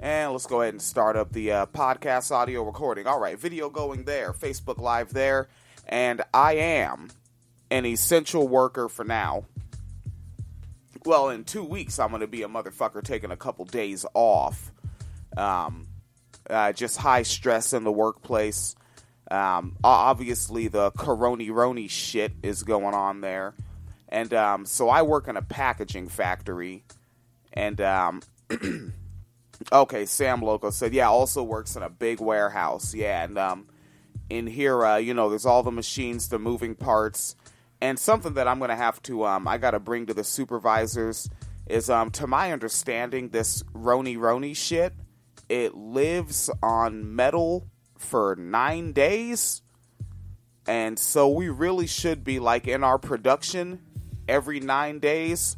And let's go ahead and start up the uh, podcast audio recording. All right, video going there, Facebook Live there, and I am an essential worker for now. Well, in two weeks, I'm going to be a motherfucker taking a couple days off. Um, uh, just high stress in the workplace. Um, obviously, the coroni roni shit is going on there. And um, so I work in a packaging factory. And, um, okay, Sam Loco said, yeah, also works in a big warehouse. Yeah, and um, in here, uh, you know, there's all the machines, the moving parts. And something that I'm going to have to, um, I got to bring to the supervisors is, um, to my understanding, this Roni Roni shit, it lives on metal for nine days. And so we really should be like in our production every nine days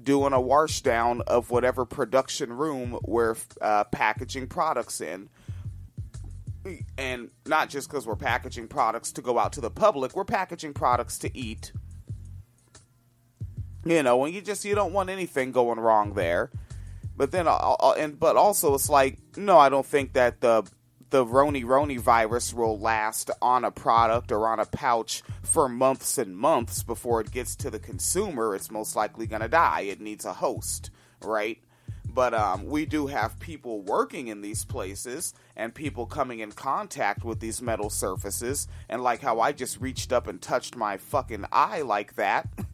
doing a wash down of whatever production room we're uh, packaging products in. And not just because we're packaging products to go out to the public, we're packaging products to eat. You know, and you just you don't want anything going wrong there. But then, I'll, I'll, and but also it's like, no, I don't think that the the Roni Roni virus will last on a product or on a pouch for months and months before it gets to the consumer. It's most likely going to die. It needs a host, right? But um, we do have people working in these places and people coming in contact with these metal surfaces. And like how I just reached up and touched my fucking eye like that.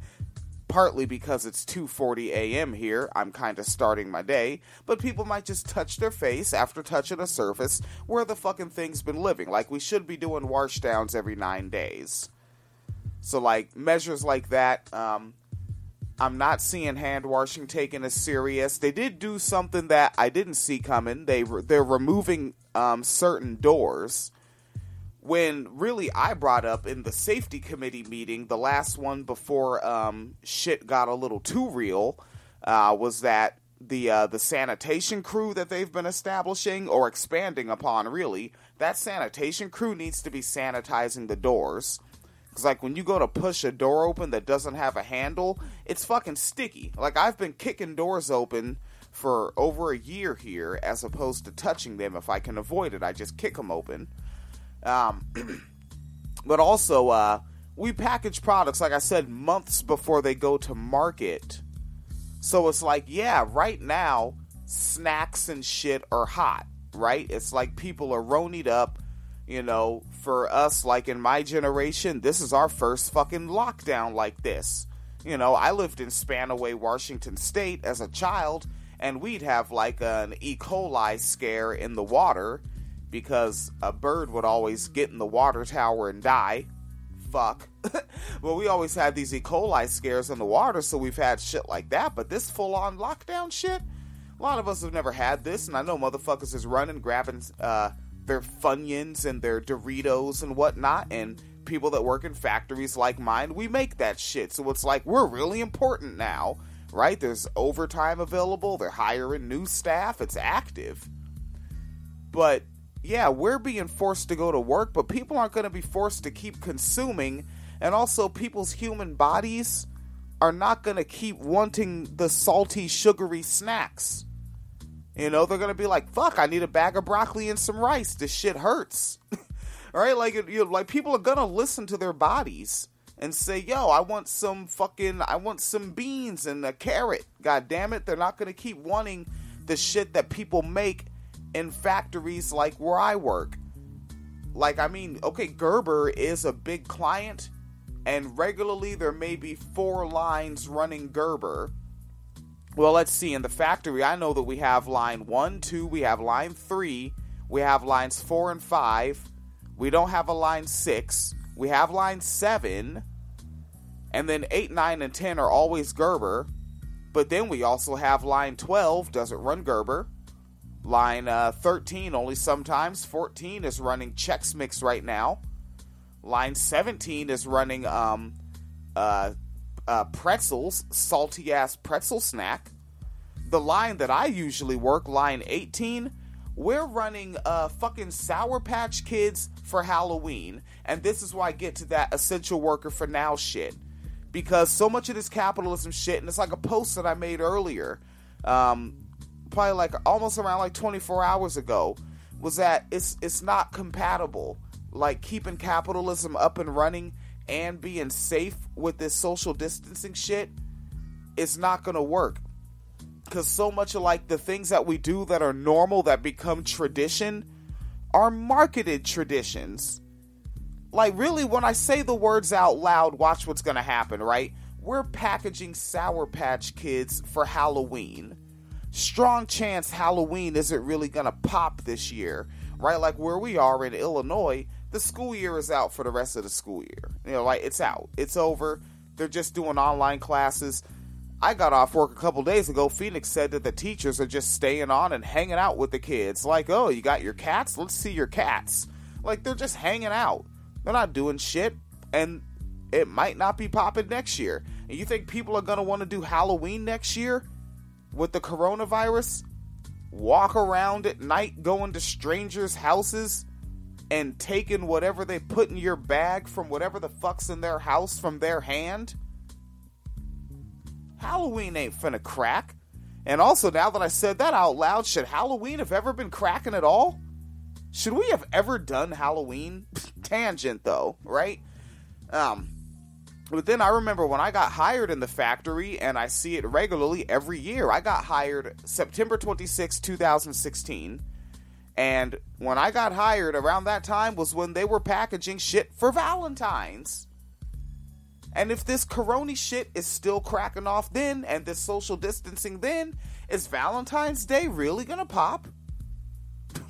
partly because it's 2:40 a.m. here. I'm kind of starting my day, but people might just touch their face after touching a surface where the fucking thing's been living. Like we should be doing wash downs every 9 days. So like measures like that um, I'm not seeing hand washing taken as serious. They did do something that I didn't see coming. They they're removing um, certain doors when really I brought up in the safety committee meeting, the last one before um, shit got a little too real, uh, was that the uh, the sanitation crew that they've been establishing or expanding upon, really, that sanitation crew needs to be sanitizing the doors. Because, like, when you go to push a door open that doesn't have a handle, it's fucking sticky. Like, I've been kicking doors open for over a year here as opposed to touching them. If I can avoid it, I just kick them open. Um, but also, uh, we package products, like I said, months before they go to market. So it's like, yeah, right now, snacks and shit are hot, right? It's like people are ronied up. You know, for us, like in my generation, this is our first fucking lockdown like this. You know, I lived in Spanaway, Washington State as a child, and we'd have like an E. coli scare in the water because a bird would always get in the water tower and die. Fuck. well, we always had these E. coli scares in the water, so we've had shit like that. But this full on lockdown shit, a lot of us have never had this, and I know motherfuckers is running, grabbing uh, their Funyuns and their Doritos and whatnot, and people that work in factories like mine, we make that shit. So it's like we're really important now, right? There's overtime available, they're hiring new staff, it's active. But yeah, we're being forced to go to work, but people aren't going to be forced to keep consuming. And also, people's human bodies are not going to keep wanting the salty, sugary snacks. You know, they're going to be like, fuck, I need a bag of broccoli and some rice. This shit hurts. right? Like, you know, like people are going to listen to their bodies and say, yo, I want some fucking, I want some beans and a carrot. God damn it. They're not going to keep wanting the shit that people make in factories like where I work. Like, I mean, okay, Gerber is a big client, and regularly there may be four lines running Gerber. Well, let's see. In the factory, I know that we have line one, two, we have line three, we have lines four and five. We don't have a line six. We have line seven. And then eight, nine, and ten are always Gerber. But then we also have line 12, doesn't run Gerber. Line uh, 13 only sometimes. 14 is running Chex Mix right now. Line 17 is running um, uh, uh, pretzels, salty ass pretzel snack. The line that I usually work, line 18, we're running uh, fucking Sour Patch Kids for Halloween. And this is why I get to that essential worker for now shit. Because so much of this capitalism shit, and it's like a post that I made earlier. Um, probably like almost around like 24 hours ago was that it's it's not compatible. Like keeping capitalism up and running and being safe with this social distancing shit is not going to work. Cuz so much of like the things that we do that are normal that become tradition are marketed traditions. Like really when I say the words out loud, watch what's going to happen, right? We're packaging Sour Patch Kids for Halloween strong chance Halloween isn't really going to pop this year, right? Like where we are in Illinois, the school year is out for the rest of the school year. You know, like it's out, it's over. They're just doing online classes. I got off work a couple days ago. Phoenix said that the teachers are just staying on and hanging out with the kids. Like, oh, you got your cats? Let's see your cats. Like, they're just hanging out. They're not doing shit. And it might not be popping next year. And you think people are going to want to do Halloween next year? With the coronavirus walk around at night going to strangers' houses and taking whatever they put in your bag from whatever the fuck's in their house from their hand? Halloween ain't finna crack. And also, now that I said that out loud, should Halloween have ever been cracking at all? Should we have ever done Halloween? Tangent, though, right? Um, but then I remember when I got hired in the factory, and I see it regularly every year. I got hired September 26, 2016. And when I got hired around that time was when they were packaging shit for Valentine's. And if this corona shit is still cracking off then, and this social distancing then, is Valentine's Day really gonna pop?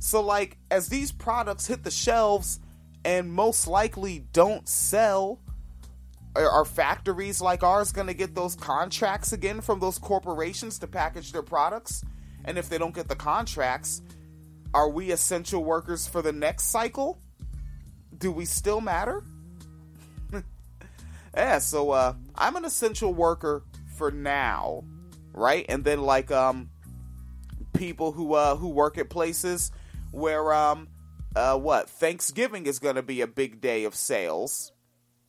so, like, as these products hit the shelves and most likely don't sell, are factories like ours going to get those contracts again from those corporations to package their products? And if they don't get the contracts, are we essential workers for the next cycle? Do we still matter? yeah, so uh, I'm an essential worker for now, right? And then like um people who uh who work at places where um uh what Thanksgiving is going to be a big day of sales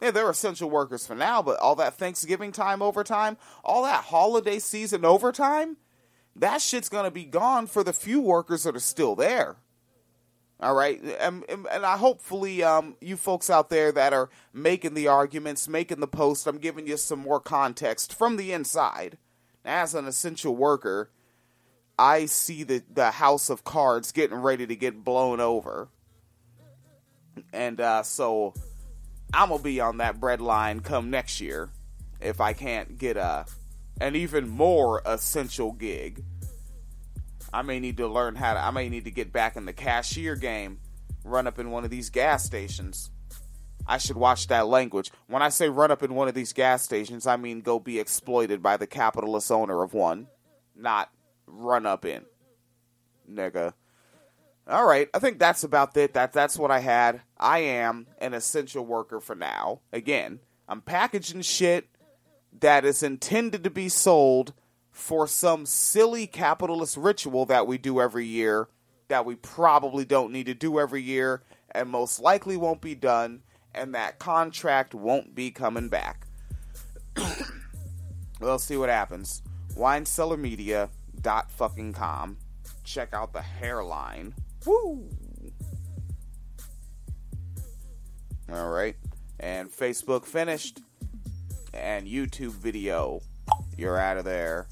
yeah, they're essential workers for now, but all that Thanksgiving time overtime, all that holiday season overtime, that shit's gonna be gone for the few workers that are still there. All right, and, and I hopefully um, you folks out there that are making the arguments, making the post, I'm giving you some more context from the inside. As an essential worker, I see the the house of cards getting ready to get blown over, and uh, so I'm gonna be on that bread line come next year if I can't get a an even more essential gig. I may need to learn how to. I may need to get back in the cashier game, run up in one of these gas stations. I should watch that language. When I say run up in one of these gas stations, I mean go be exploited by the capitalist owner of one, not run up in. Nigga. All right, I think that's about it. That that's what I had. I am an essential worker for now. Again, I'm packaging shit that is intended to be sold for some silly capitalist ritual that we do every year that we probably don't need to do every year and most likely won't be done and that contract won't be coming back. we'll see what happens. WineCellarMedia.com. Check out the hairline. Woo! All right. And Facebook finished. And YouTube video. You're out of there.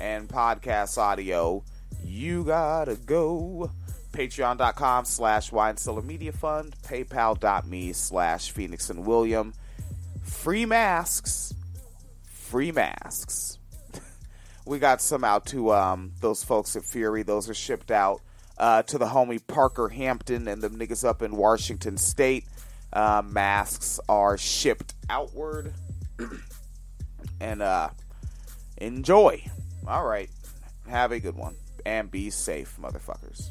And podcast audio. You gotta go. Patreon.com slash Wine Cellar Media Fund. PayPal.me slash Phoenix and William. Free masks. Free masks. we got some out to um, those folks at Fury. Those are shipped out uh, to the homie Parker Hampton and the niggas up in Washington State. Uh, masks are shipped outward. and uh, enjoy. All right. Have a good one. And be safe, motherfuckers.